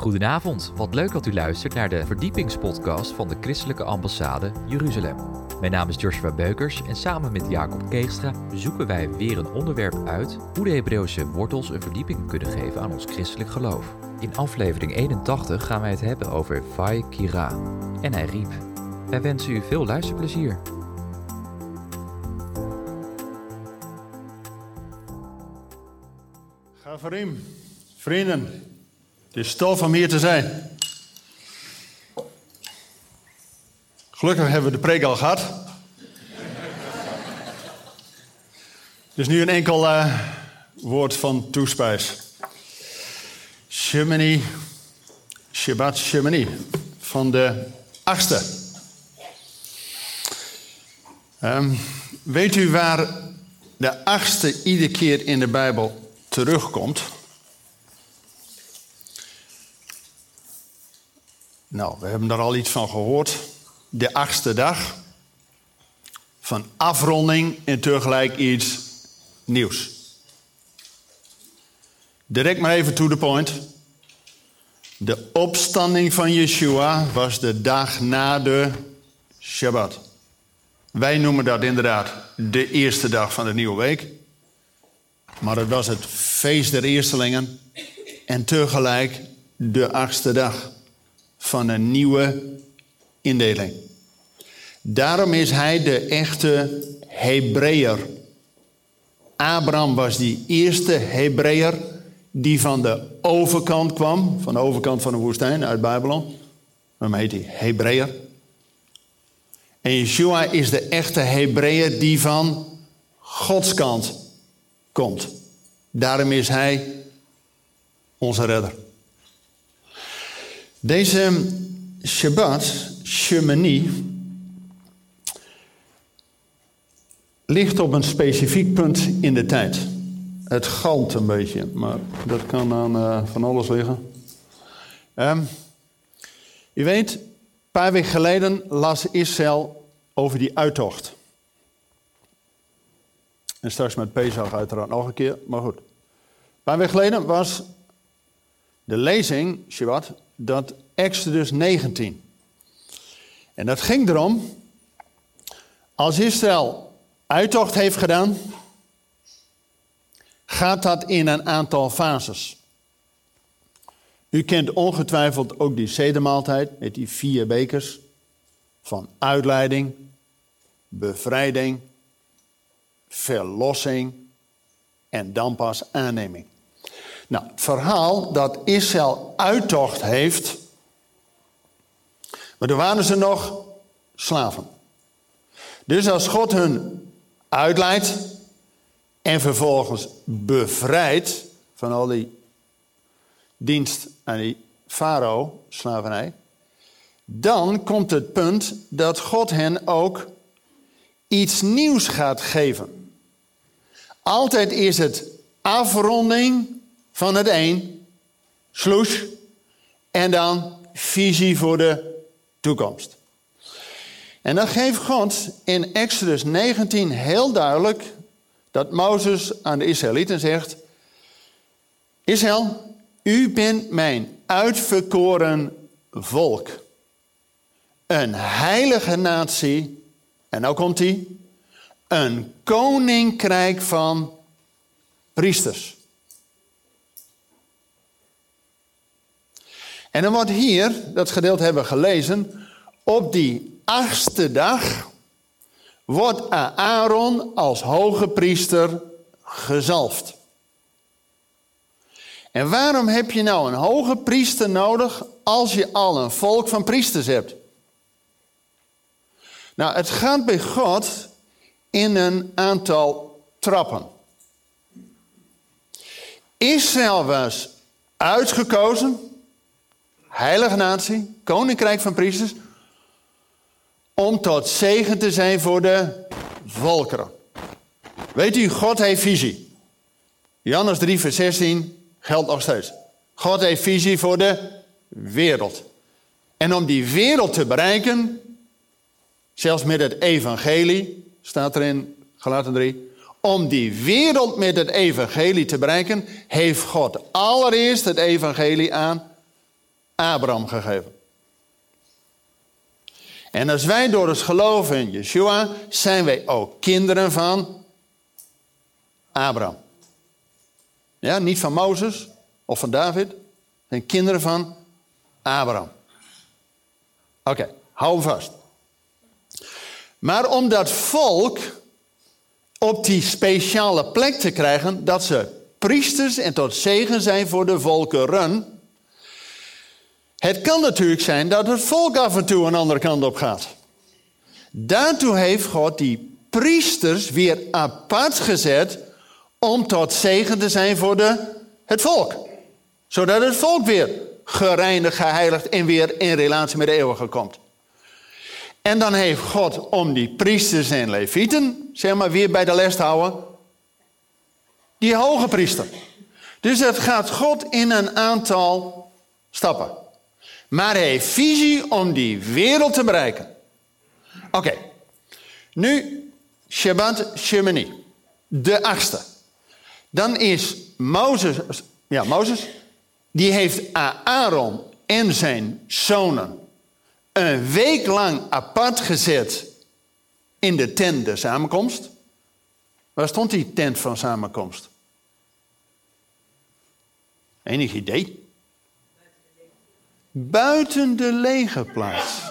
Goedenavond, wat leuk dat u luistert naar de verdiepingspodcast van de Christelijke Ambassade Jeruzalem. Mijn naam is Joshua Beukers en samen met Jacob Keegstra zoeken wij weer een onderwerp uit hoe de Hebreeuwse wortels een verdieping kunnen geven aan ons christelijk geloof. In aflevering 81 gaan wij het hebben over Vai Kira. En hij riep. Wij wensen u veel luisterplezier. Gavarim, vrienden, het is tof om hier te zijn. Gelukkig hebben we de preek al gehad. Dus nu een enkel eh, woord van toespijs. Shemini, Shabbat Shemini, van de achtste. Ehm, weet u waar de achtste iedere keer in de Bijbel terugkomt? Nou, we hebben daar al iets van gehoord. De achtste dag. Van afronding en tegelijk iets nieuws. Direct maar even to the point. De opstanding van Yeshua was de dag na de Shabbat. Wij noemen dat inderdaad de eerste dag van de nieuwe week. Maar het was het feest der eerstelingen en tegelijk de achtste dag van een nieuwe indeling. Daarom is hij de echte Hebreeër. Abraham was die eerste Hebreeër die van de overkant kwam, van de overkant van de woestijn uit Babylon. Daarom heet hij Hebreeër. En Yeshua is de echte Hebreeër die van Gods kant komt. Daarom is hij onze redder. Deze Shabbat, Shemini, ligt op een specifiek punt in de tijd. Het galmt een beetje, maar dat kan aan uh, van alles liggen. Je weet, een paar weken geleden las Israël over die uittocht. En straks met Pesach uiteraard nog een keer, maar goed. Een paar weken geleden was de lezing, Shabbat, dat Exodus 19. En dat ging erom, als Israël uittocht heeft gedaan, gaat dat in een aantal fases. U kent ongetwijfeld ook die zedemaaltijd met die vier bekers van uitleiding, bevrijding, verlossing en dan pas aanneming. Nou, het verhaal dat Israël uittocht heeft, maar toen waren ze nog slaven. Dus als God hun uitleidt en vervolgens bevrijdt van al die dienst aan die farao, slavernij, dan komt het punt dat God hen ook iets nieuws gaat geven. Altijd is het afronding van het een, sloes, en dan visie voor de toekomst. En dan geeft God in Exodus 19 heel duidelijk dat Mozes aan de Israëlieten zegt: Israël, u bent mijn uitverkoren volk. Een heilige natie. En nou komt hij. Een koninkrijk van priesters. En dan wordt hier, dat gedeelte hebben we gelezen, op die achtste dag wordt Aaron als hoge priester gezalfd. En waarom heb je nou een hoge priester nodig als je al een volk van priesters hebt? Nou, het gaat bij God in een aantal trappen. Israël was uitgekozen heilige natie, koninkrijk van priesters, om tot zegen te zijn voor de volkeren. Weet u, God heeft visie. Johannes 3, vers 16 geldt nog steeds. God heeft visie voor de wereld. En om die wereld te bereiken, zelfs met het evangelie, staat er in Galaten 3, om die wereld met het evangelie te bereiken, heeft God allereerst het evangelie aan Abraham gegeven. En als wij door het geloof in Yeshua zijn wij ook kinderen van Abraham. Ja, niet van Mozes of van David. Zijn kinderen van Abraham. Oké, hou hem vast. Maar om dat volk op die speciale plek te krijgen dat ze priesters en tot zegen zijn voor de volkeren. Het kan natuurlijk zijn dat het volk af en toe een andere kant op gaat. Daartoe heeft God die priesters weer apart gezet om tot zegen te zijn voor de, het volk. Zodat het volk weer gereinigd, geheiligd en weer in relatie met de eeuwige komt. En dan heeft God om die priesters en levieten, zeg maar, weer bij de les te houden, die hoge priester. Dus het gaat God in een aantal stappen. Maar hij heeft visie om die wereld te bereiken. Oké, nu Shabbat Shemini, de achtste. Dan is Mozes, ja, Mozes, die heeft Aaron en zijn zonen een week lang apart gezet in de tent de samenkomst. Waar stond die tent van samenkomst? Enig idee? Buiten de legerplaats.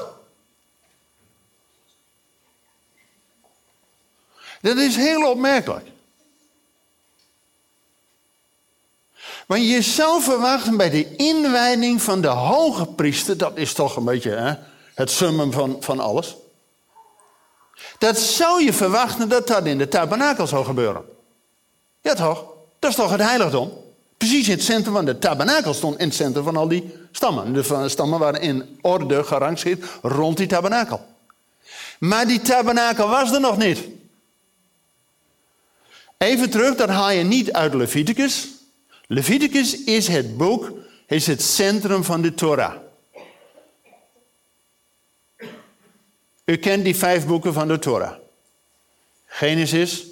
Dat is heel opmerkelijk. Want je zou verwachten bij de inwijding van de hoge priester, dat is toch een beetje hè, het summum van, van alles. Dat zou je verwachten dat dat in de tabernakel zou gebeuren. Ja toch? Dat is toch het heiligdom? Precies in het centrum van de tabernakel stond in het centrum van al die stammen. De stammen waren in orde gerangeerd rond die tabernakel. Maar die tabernakel was er nog niet. Even terug, dat haal je niet uit Leviticus. Leviticus is het boek, is het centrum van de Torah. U kent die vijf boeken van de Torah. Genesis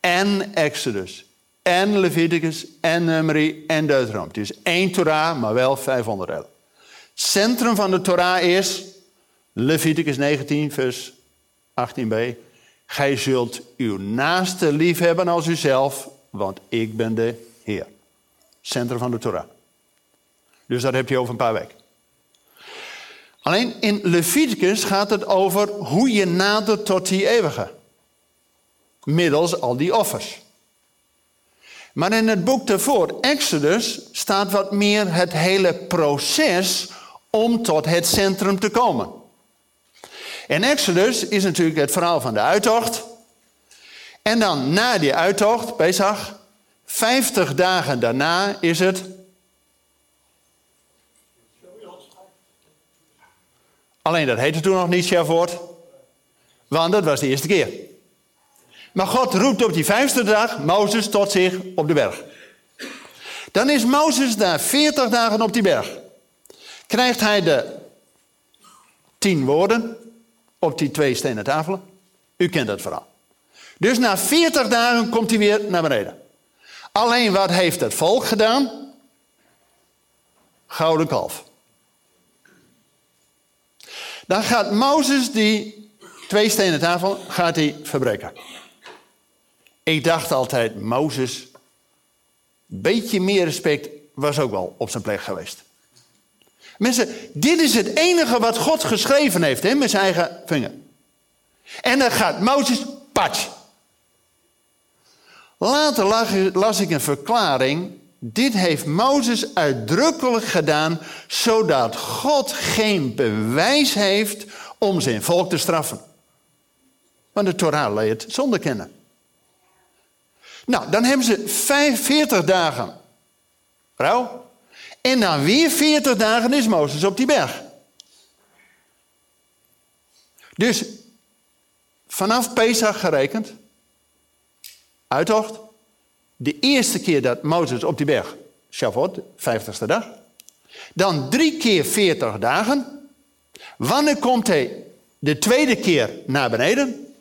en Exodus en Leviticus en Numeri en Deuteronomium. Het is één Torah, maar wel vijf onderdelen. Centrum van de Torah is Leviticus 19, vers 18b. Gij zult uw naaste lief hebben als uzelf, want ik ben de Heer. Centrum van de Torah. Dus dat heb je over een paar weken. Alleen in Leviticus gaat het over hoe je nadert tot die eeuwige. Middels al die offers. Maar in het boek daarvoor, Exodus, staat wat meer het hele proces om tot het centrum te komen. En Exodus is natuurlijk het verhaal van de uittocht. En dan na die uittocht, Pesach, 50 dagen daarna is het. Alleen dat heette toen nog niet Shavuot, want dat was de eerste keer. Maar God roept op die vijfde dag Mozes tot zich op de berg. Dan is Mozes daar 40 dagen op die berg. Krijgt hij de tien woorden op die twee stenen tafelen. U kent dat verhaal. Dus na 40 dagen komt hij weer naar beneden. Alleen wat heeft het volk gedaan? Gouden kalf. Dan gaat Mozes die twee stenen tafel gaat hij verbreken. Ik dacht altijd, Mozes, beetje meer respect was ook wel op zijn plek geweest. Mensen, dit is het enige wat God geschreven heeft hè, met zijn eigen vinger. En dan gaat Mozes, patch. Later las ik een verklaring. Dit heeft Mozes uitdrukkelijk gedaan, zodat God geen bewijs heeft om zijn volk te straffen. Want de Torah leert zonder kennen. Nou, dan hebben ze 45 dagen rouw. En dan weer 40 dagen is Mozes op die berg. Dus vanaf Pesach gerekend, uittocht, de eerste keer dat Mozes op die berg, Shavuot, 50ste dag, dan drie keer 40 dagen. Wanneer komt hij de tweede keer naar beneden?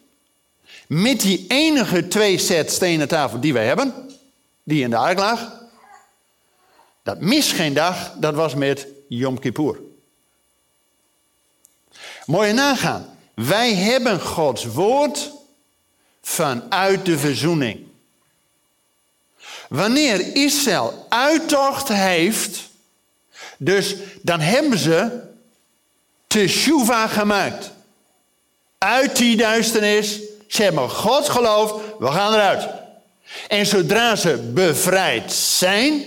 Met die enige twee set stenen tafel die wij hebben, die in de ark lag. Dat mis geen dag, dat was met Yom Kippur. Mooi nagaan. Wij hebben Gods woord vanuit de verzoening. Wanneer Israël uittocht heeft, dus dan hebben ze teshuva gemaakt. Uit die duisternis, ze hebben God geloofd, we gaan eruit. En zodra ze bevrijd zijn,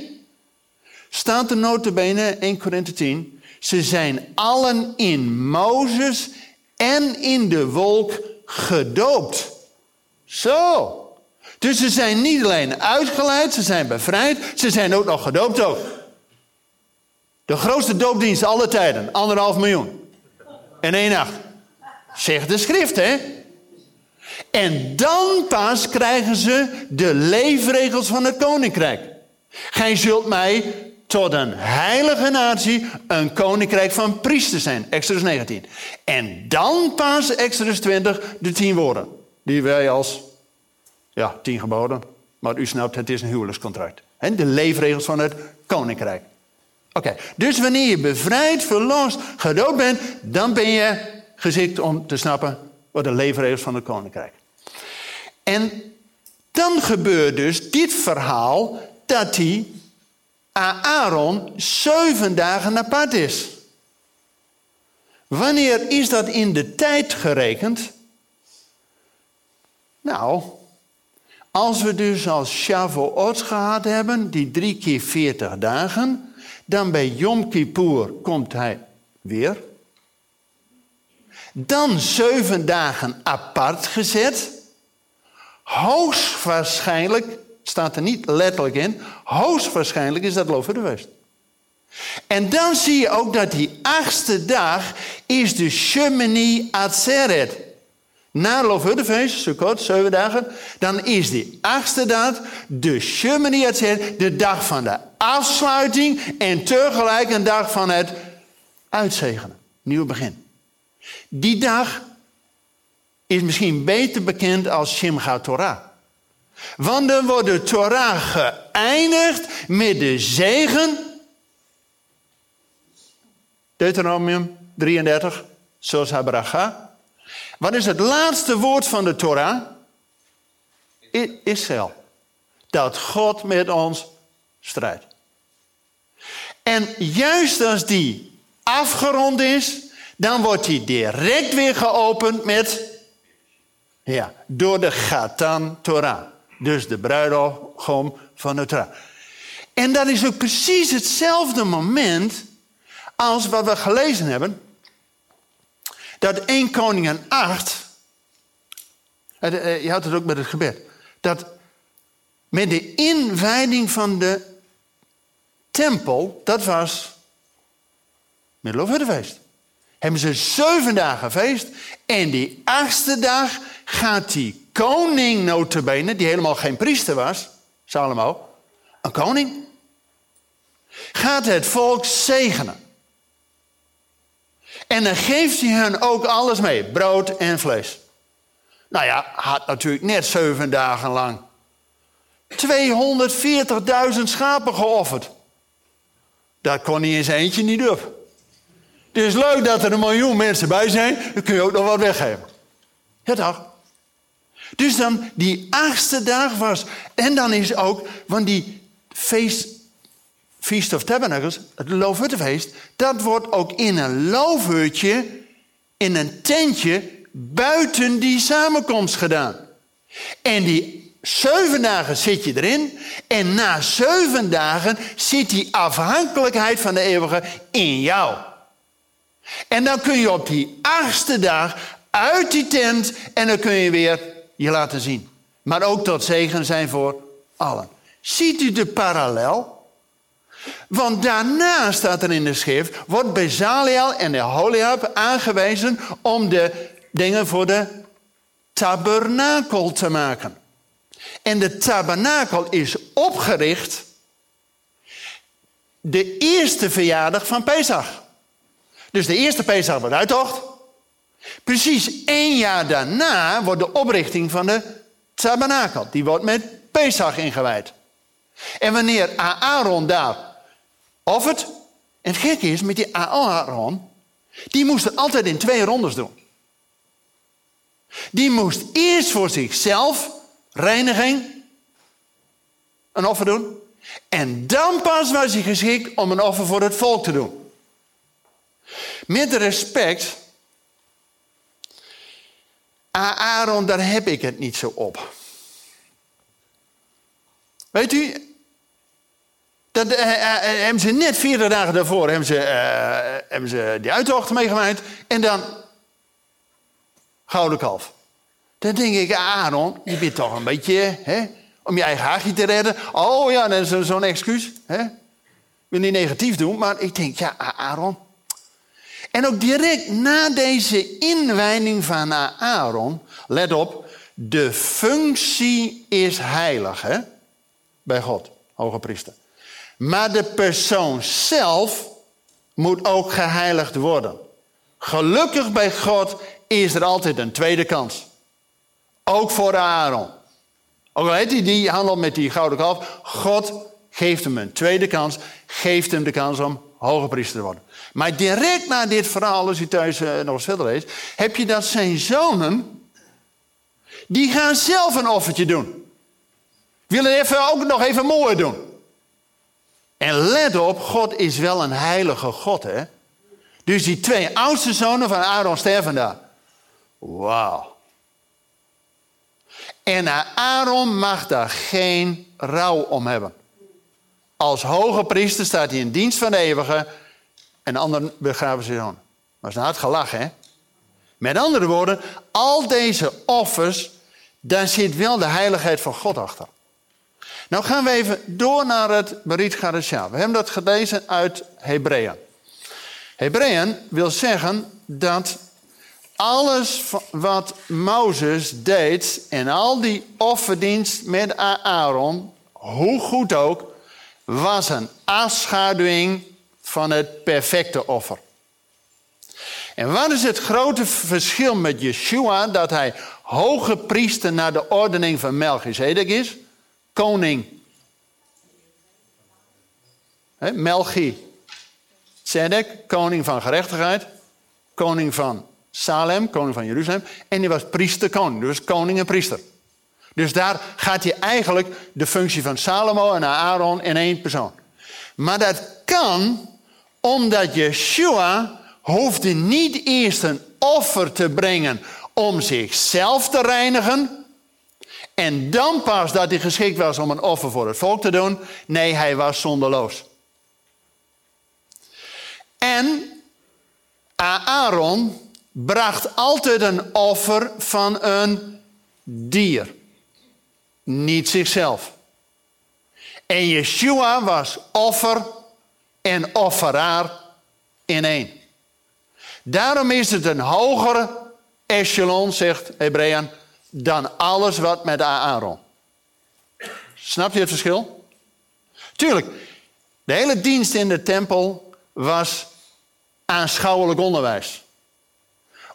staat de notabene 1 Korinthe 10, ze zijn allen in Mozes en in de wolk gedoopt. Zo. Dus ze zijn niet alleen uitgeleid, ze zijn bevrijd, ze zijn ook nog gedoopt ook. De grootste doopdienst alle tijden, anderhalf miljoen. In één nacht. Zegt de schrift, hè? En dan pas krijgen ze de leefregels van het koninkrijk. Gij zult mij tot een heilige natie, een koninkrijk van priesters zijn. Exodus 19. En dan pas Exodus 20, de tien woorden. Die wij als, ja, tien geboden. Maar u snapt, het is een huwelijkscontract. De leefregels van het koninkrijk. Oké, dus wanneer je bevrijd, verlost, gedood bent, dan ben je geschikt om te snappen de leefregels van het koninkrijk. En dan gebeurt dus dit verhaal dat hij Aaron zeven dagen apart is. Wanneer is dat in de tijd gerekend? Nou, als we dus als Shavuot gehad hebben, die drie keer veertig dagen, dan bij Yom Kippur komt hij weer. Dan zeven dagen apart gezet. Hoogstwaarschijnlijk staat er niet letterlijk in. Hoogstwaarschijnlijk is dat loofhuttenfeest. En dan zie je ook dat die achtste dag is de Shemini Atzeret. Na loofhuttenfeest, Sukkot, zeven dagen, dan is die achtste dag de Shemini Atzeret, de dag van de afsluiting en tegelijk een dag van het uitzegenen, nieuw begin. Die dag is misschien beter bekend als Shimcha Torah. Want dan wordt de Torah geëindigd met de zegen. Deuteronomium 33, zoals Habracha. Wat is het laatste woord van de Torah? Israël. Dat God met ons strijdt. En juist als die afgerond is, dan wordt die direct weer geopend met, ja, door de Gatan Torah. Dus de bruidegom van het Torah. En dat is ook precies hetzelfde moment als wat we gelezen hebben. Dat 1 Koningen 8, je had het ook met het gebed, dat met de inwijding van de tempel, dat was feest. Hebben ze zeven dagen feest en die achtste dag gaat die koning notabene, die helemaal geen priester was, Salomo, een koning, gaat het volk zegenen. En dan geeft hij hen ook alles mee, brood en vlees. Nou ja, had natuurlijk net zeven dagen lang 240.000 schapen geofferd. Dat kon hij in zijn eentje niet op. Het is leuk dat er een miljoen mensen bij zijn, dan kun je ook nog wat weggeven. Ja, toch? Dus dan die achtste dag was. En dan is ook, want die feest, Feast of Tabernacles, het loofhuttenfeest, dat wordt ook in een loofhutje, in een tentje, buiten die samenkomst gedaan. En die zeven dagen zit je erin. En na zeven dagen zit die afhankelijkheid van de eeuwige in jou. En dan kun je op die achtste dag uit die tent en dan kun je weer je laten zien. Maar ook tot zegen zijn voor allen. Ziet u de parallel? Want daarna staat er in de schrift, wordt Bezaliel en de Holiab aangewezen om de dingen voor de tabernakel te maken. En de tabernakel is opgericht de eerste verjaardag van Pesach. Dus de eerste Pesach wordt uittocht. Precies één jaar daarna wordt de oprichting van de tabernakel. Die wordt met Pesach ingewijd. En wanneer Aaron daar offert, En gekke is, met die Aaron, die moest het altijd in twee rondes doen. Die moest eerst voor zichzelf reiniging, een offer doen. En dan pas was hij geschikt om een offer voor het volk te doen. Met respect, Aaron, daar heb ik het niet zo op. Weet u, dat uh, hebben ze net vier dagen daarvoor hebben ze, hebben ze die uittocht meegemaakt. En dan gouden kalf. Dan denk ik, Aaron, je bent toch een beetje hè, om je eigen haagje te redden. Oh ja, dat is zo'n excuus. Ik wil niet negatief doen, maar ik denk, ja, Aaron. En ook direct na deze inwijding van Aaron, let op, de functie is heilig hè? bij God, hoge priester. Maar de persoon zelf moet ook geheiligd worden. Gelukkig bij God is er altijd een tweede kans. Ook voor Aaron. Ook al heeft hij die handel met die gouden kalf. God geeft hem een tweede kans. Geeft hem de kans om hoge priester te worden. Maar direct na dit verhaal, als u thuis uh, nog eens verder leest. Heb je dat zijn zonen. Die gaan zelf een offertje doen. Willen even, ook nog even mooi doen. En let op, God is wel een heilige God, hè? Dus die twee oudste zonen van Aaron sterven daar. Wauw. En Aaron mag daar geen rouw om hebben. Als hoge priester staat hij in dienst van de eeuwige en anderen begraven zijn zoon. Dat is nou het gelach, hè? Met andere woorden, al deze offers, daar zit wel de heiligheid van God achter. Nou gaan we even door naar het Berit Gadesha. We hebben dat gelezen uit Hebreeën. Hebreeën wil zeggen dat alles wat Mozes deed en al die offerdienst met Aaron, hoe goed ook, was een afschaduwing van het perfecte offer. En wat is het grote verschil met Yeshua dat hij hoge priester naar de ordening van Melchizedek is? Koning. Melchi. Zedek, koning van gerechtigheid, koning van Salem, koning van Jeruzalem. En hij was priester-koning, dus koning en priester. Dus daar gaat hij eigenlijk de functie van Salomo en Aaron in één persoon. Maar dat kan omdat Yeshua hoefde niet eerst een offer te brengen om zichzelf te reinigen. En dan pas dat hij geschikt was om een offer voor het volk te doen. Nee, hij was zonderloos. En Aaron bracht altijd een offer van een dier. Niet zichzelf. En Yeshua was offer en offeraar in één. Daarom is het een hogere echelon, zegt Hebreeën, dan alles wat met Aaron. Snap je het verschil? Tuurlijk, de hele dienst in de tempel was aanschouwelijk onderwijs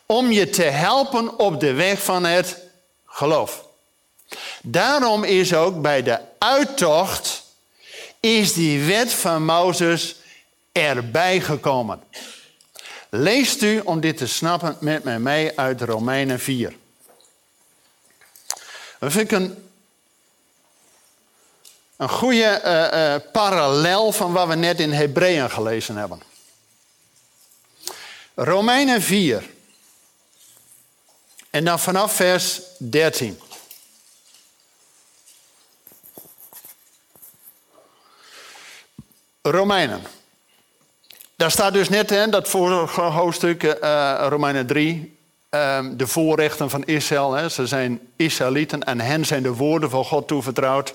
om je te helpen op de weg van het geloof. Daarom is ook bij de uittocht is die wet van Mozes erbij gekomen. Leest u om dit te snappen met mij mee uit Romeinen 4. Dat vind ik een, een goede uh, uh, parallel van wat we net in Hebreeën gelezen hebben. Romeinen 4. En dan vanaf vers 13. Romeinen. Daar staat dus net in dat vorige hoofdstuk, uh, Romeinen 3, uh, ehm, de voorrechten van Israël. Hè. Ze zijn Israëlieten en hen zijn de woorden van God toevertrouwd.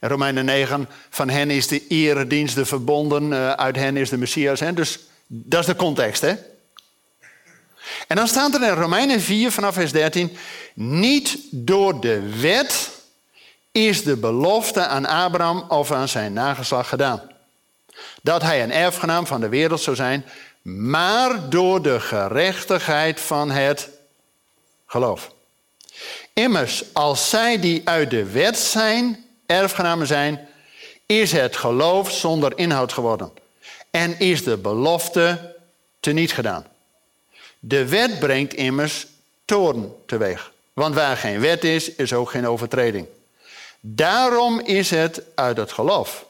In Romeinen 9, van hen is de eredienst, de verbonden, uh, uit hen is de Messias. Dus dat is de context. Hè. En dan staat er in Romeinen 4 vanaf vers 13, niet door de wet is de belofte aan Abraham of aan zijn nageslacht gedaan. Dat hij een erfgenaam van de wereld zou zijn, maar door de gerechtigheid van het geloof. Immers, als zij die uit de wet zijn, erfgenamen zijn, is het geloof zonder inhoud geworden. en is de belofte teniet gedaan. De wet brengt immers toorn teweeg. Want waar geen wet is, is ook geen overtreding. Daarom is het uit het geloof.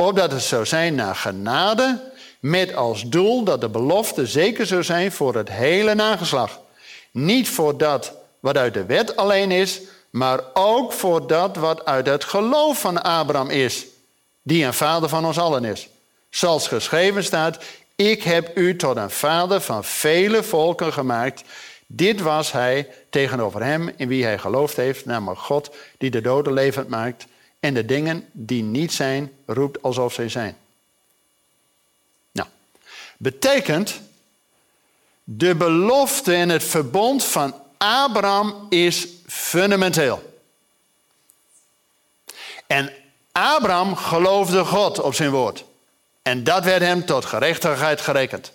Opdat het zou zijn naar genade, met als doel dat de belofte zeker zou zijn voor het hele nageslag. Niet voor dat wat uit de wet alleen is, maar ook voor dat wat uit het geloof van Abraham is, die een vader van ons allen is. Zoals geschreven staat, ik heb u tot een vader van vele volken gemaakt. Dit was hij tegenover hem in wie hij geloofd heeft, namelijk God die de doden levend maakt en de dingen die niet zijn roept alsof zij zijn. Nou, betekent de belofte en het verbond van Abraham is fundamenteel. En Abraham geloofde God op zijn woord. En dat werd hem tot gerechtigheid gerekend.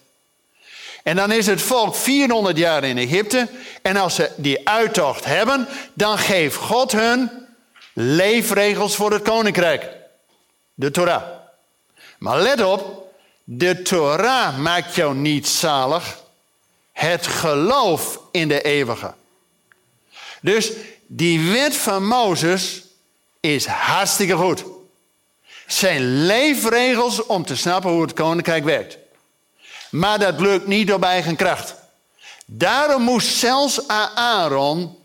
En dan is het volk 400 jaar in Egypte. En als ze die uittocht hebben, dan geeft God hun leefregels voor het koninkrijk. De Torah. Maar let op, de Torah maakt jou niet zalig. Het geloof in de eeuwige. Dus die wet van Mozes is hartstikke goed. Zijn leefregels om te snappen hoe het koninkrijk werkt. Maar dat lukt niet op eigen kracht. Daarom moest zelfs Aaron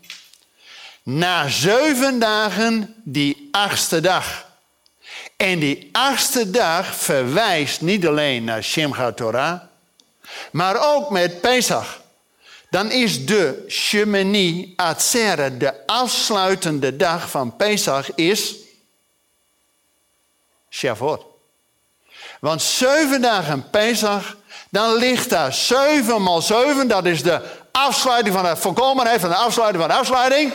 na zeven dagen die achtste dag. En die achtste dag verwijst niet alleen naar Shemcha Torah, maar ook met Pesach. Dan is de Shemini Atzeret, de afsluitende dag van Pesach, is Shavuot. Want zeven dagen Pesach, dan ligt daar zeven maal zeven. Dat is de afsluiting van de volkomenheid van de afsluiting van de afsluiting.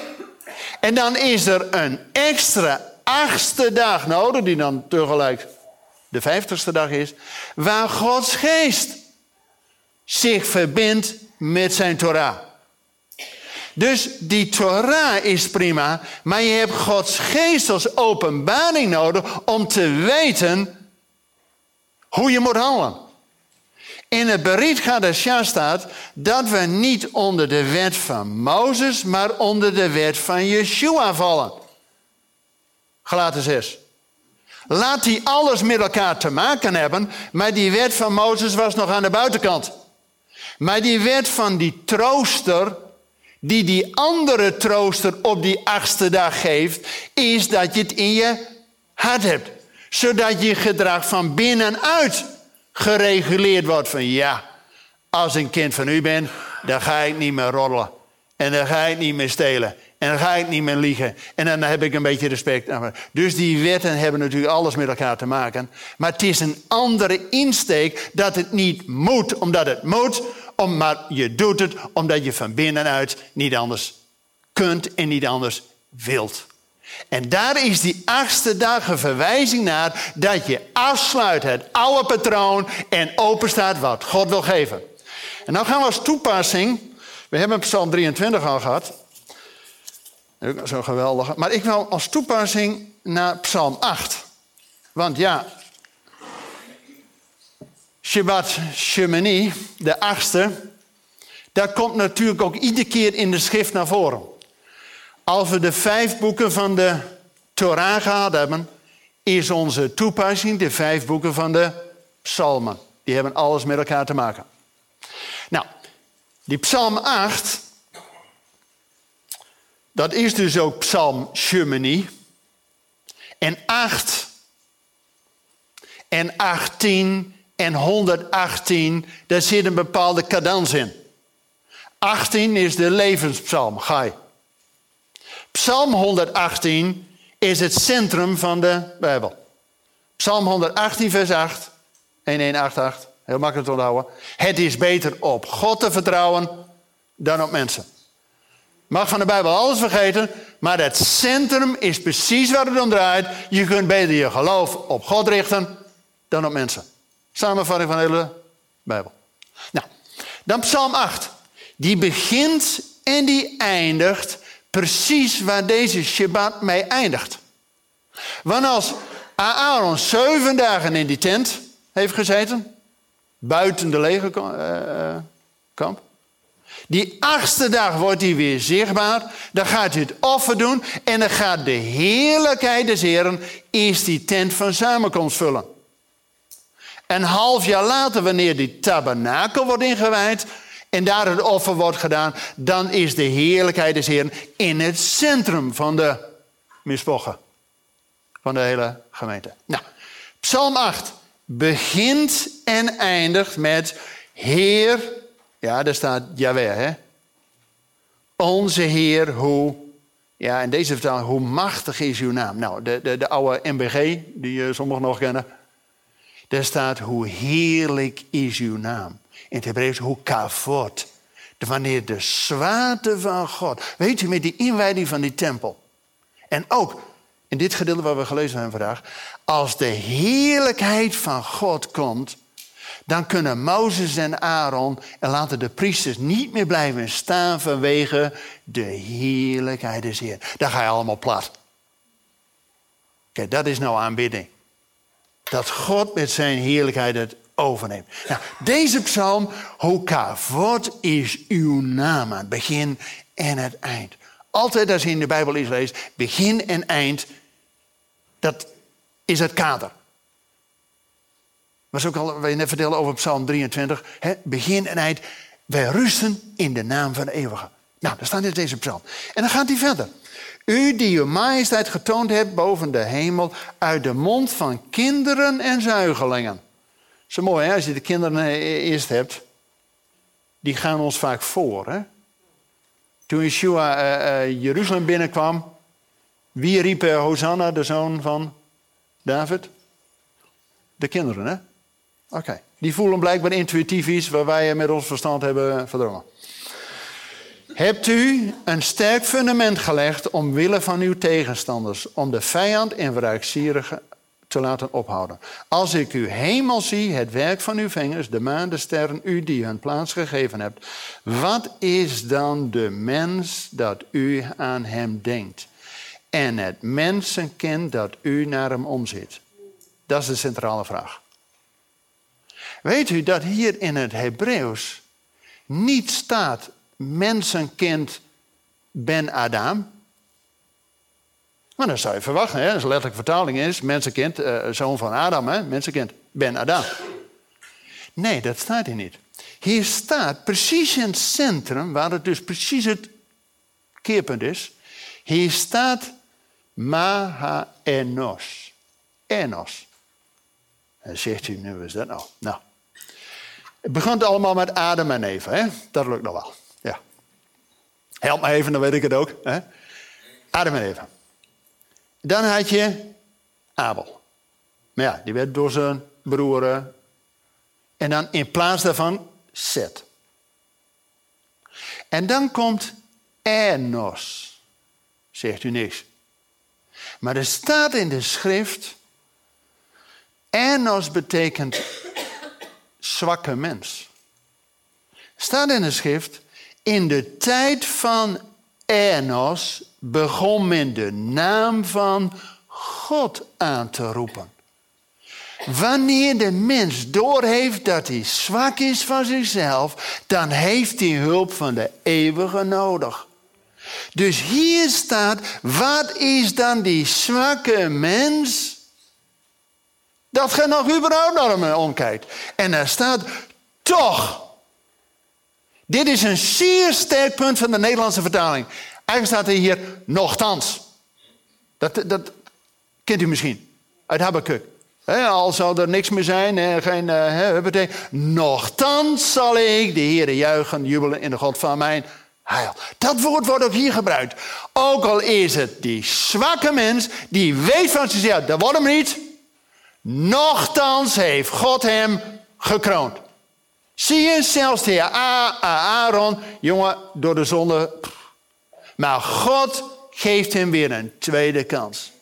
En dan is er een extra achtste dag nodig, die dan tegelijk de vijftigste dag is, waar Gods geest zich verbindt met zijn Torah. Dus die Torah is prima, maar je hebt Gods geest als openbaring nodig om te weten hoe je moet handelen. In het Berit Gadasha staat dat we niet onder de wet van Mozes, maar onder de wet van Yeshua vallen. Gelaten 6. Laat die alles met elkaar te maken hebben, maar die wet van Mozes was nog aan de buitenkant. Maar die wet van die trooster, die die andere trooster op die achtste dag geeft, is dat je het in je hart hebt. Zodat je gedrag van binnenuit gereguleerd wordt van ja, als ik een kind van u ben, dan ga ik niet meer roddelen. En dan ga ik niet meer stelen. En dan ga ik niet meer liegen. En dan heb ik een beetje respect. Dus die wetten hebben natuurlijk alles met elkaar te maken. Maar het is een andere insteek dat het niet moet omdat het moet. Om, maar je doet het omdat je van binnenuit niet anders kunt en niet anders wilt. En daar is die achtste dag een verwijzing naar dat je afsluit het oude patroon en openstaat wat God wil geven. En dan gaan we als toepassing, we hebben Psalm 23 al gehad. Zo geweldig. Maar ik wil als toepassing naar Psalm 8. Want ja, Shabbat Shemini, de achtste, dat komt natuurlijk ook iedere keer in de schrift naar voren. Als we de vijf boeken van de Torah gehad hebben, is onze toepassing de vijf boeken van de psalmen. Die hebben alles met elkaar te maken. Nou, die psalm 8, dat is dus ook psalm Shemini. En 8 en 18 en 118, daar zit een bepaalde cadans in. 18 is de levenspsalm, Gai. Psalm 118 is het centrum van de Bijbel. Psalm 118, vers 8. 1188, heel makkelijk te onthouden. Het is beter op God te vertrouwen dan op mensen. Mag van de Bijbel alles vergeten, maar het centrum is precies waar het om draait. Je kunt beter je geloof op God richten dan op mensen. Samenvatting van de hele Bijbel. Nou, dan Psalm 8. Die begint en die eindigt precies waar deze Shabbat mee eindigt. Want als Aaron zeven dagen in die tent heeft gezeten. Buiten de legerkamp. Die achtste dag wordt hij weer zichtbaar. Dan gaat hij het offer doen. En dan gaat de heerlijkheid des Heren eerst die tent van samenkomst vullen. Een half jaar later, wanneer die tabernakel wordt ingewijd en daar het offer wordt gedaan, dan is de heerlijkheid des Heeren in het centrum van de mispochen. Van de hele gemeente. Nou, Psalm 8 begint en eindigt met Heer, ja, daar staat Jaweh, hè? Onze Heer, hoe, ja, in deze vertaling, hoe machtig is uw naam? Nou, de, de, de oude MBG, die uh, sommigen nog kennen, daar staat, hoe heerlijk is uw naam. In het Hebreeuws, hoe kavod. Wanneer de zwaarte van God. Weet u, met die inwijding van die tempel. En ook in dit gedeelte waar we gelezen hebben vandaag. Als de heerlijkheid van God komt. Dan kunnen Mozes en Aaron en laten de priesters niet meer blijven staan vanwege de heerlijkheid des Heer. Dan ga je allemaal plat. Kijk, dat is nou aanbidding. Dat God met zijn heerlijkheid het overneemt. Nou, deze psalm, wat is uw naam het begin en het eind? Altijd als je in de Bijbel is leest, begin en eind, dat is het kader. Was ook al, wat je net vertelde over Psalm 23, hè, begin en eind. Wij rusten in de naam van de eeuwige. Nou, daar staat in deze psalm. En dan gaat hij verder. U die uw majesteit getoond hebt boven de hemel, uit de mond van kinderen en zuigelingen. Zo mooi hè, als je de kinderen eh, eerst hebt. Die gaan ons vaak voor. Hè? Toen Yeshua uh, Jeruzalem binnenkwam, wie riep Hosanna, de zoon van David? De kinderen, hè? Oké. Die voelen blijkbaar intuïtief iets waar wij met ons verstand hebben verdrongen. Hebt u een sterk fundament gelegd omwille van uw tegenstanders, om de vijand en wraakzierige te laten ophouden. Als ik uw hemel zie, het werk van uw vingers, de maan, de sterren, u die hun plaats gegeven hebt, wat is dan de mens dat u aan hem denkt? En het mensenkind dat u naar hem omziet? Dat is de centrale vraag. Weet u dat hier in het Hebreeuws niet staat mensenkind Ben Adam. Maar dan zou je verwachten, hè, als letterlijke vertaling is, mensenkind, uh, zoon van Adam, hè, mensenkind, Ben Adam. Nee, dat staat hier niet. Hier staat precies in het centrum, waar het dus precies het keerpunt is. Hier staat Maha Enos. Enos. En zegt u, nu is dat nou? Nou. Het begint allemaal met Adam en Eva, hè? dat lukt nog wel. Help me even, dan weet ik het ook. Hè? Adam en Eva. Dan had je Abel. Maar ja, die werd door zijn broeren. En dan in plaats daarvan Seth. En dan komt Enos. Zegt u niks. Maar er staat in de schrift. Enos betekent zwakke mens. Staat in de schrift. In de tijd van Enos begon men de naam van God aan te roepen. Wanneer de mens doorheeft dat hij zwak is van zichzelf, dan heeft hij hulp van de eeuwige nodig. Dus hier staat, wat is dan die zwakke mens? Dat gaat nog überhaupt naar hem omkijkt. En er staat, toch dit is een zeer sterk punt van de Nederlandse vertaling. Eigenlijk staat er hier nogthans. Dat, dat kent u misschien uit Habakkuk. al zou er niks meer zijn, he, geen uh, Nochtans zal ik de Heer juichen, jubelen in de God van mijn heil. Dat woord wordt ook hier gebruikt. Ook al is het die zwakke mens die weet van zichzelf, dat wordt hem niet. Nochtans heeft God hem gekroond. Zie je, zelfs de heer Aaron, jongen, door de zonde. Maar God geeft hem weer een tweede kans.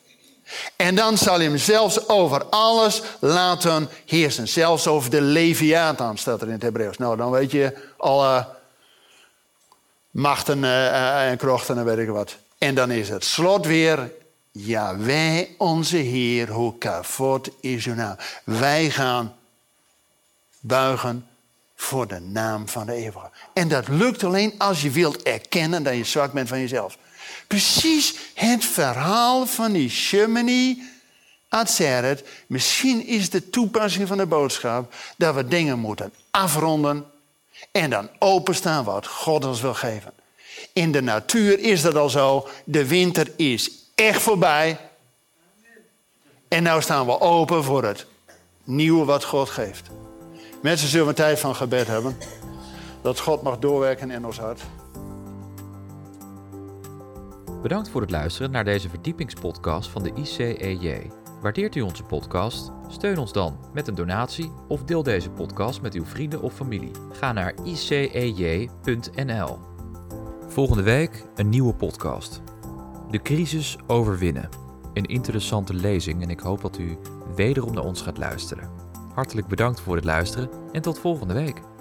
En dan zal hij hem zelfs over alles laten heersen. Zelfs over de Leviathan staat er in het Hebreeuws. Nou, dan weet je alle machten eh, eh, en krochten en weet ik wat. En dan is het slot weer. Ja, wij, onze Heer, hoe kavot is uw naam. Wij gaan buigen voor de naam van de eeuwige. En dat lukt alleen als je wilt erkennen dat je zwak bent van jezelf. Precies het verhaal van die Shemini uit Misschien is de toepassing van de boodschap dat we dingen moeten afronden en dan openstaan wat God ons wil geven. In de natuur is dat al zo. De winter is echt voorbij. En nu staan we open voor het nieuwe wat God geeft. Mensen zullen een tijd van gebed hebben. Dat God mag doorwerken in ons hart. Bedankt voor het luisteren naar deze verdiepingspodcast van de ICEJ. Waardeert u onze podcast? Steun ons dan met een donatie of deel deze podcast met uw vrienden of familie. Ga naar icej.nl. Volgende week een nieuwe podcast. De crisis overwinnen. Een interessante lezing en ik hoop dat u wederom naar ons gaat luisteren. Hartelijk bedankt voor het luisteren en tot volgende week.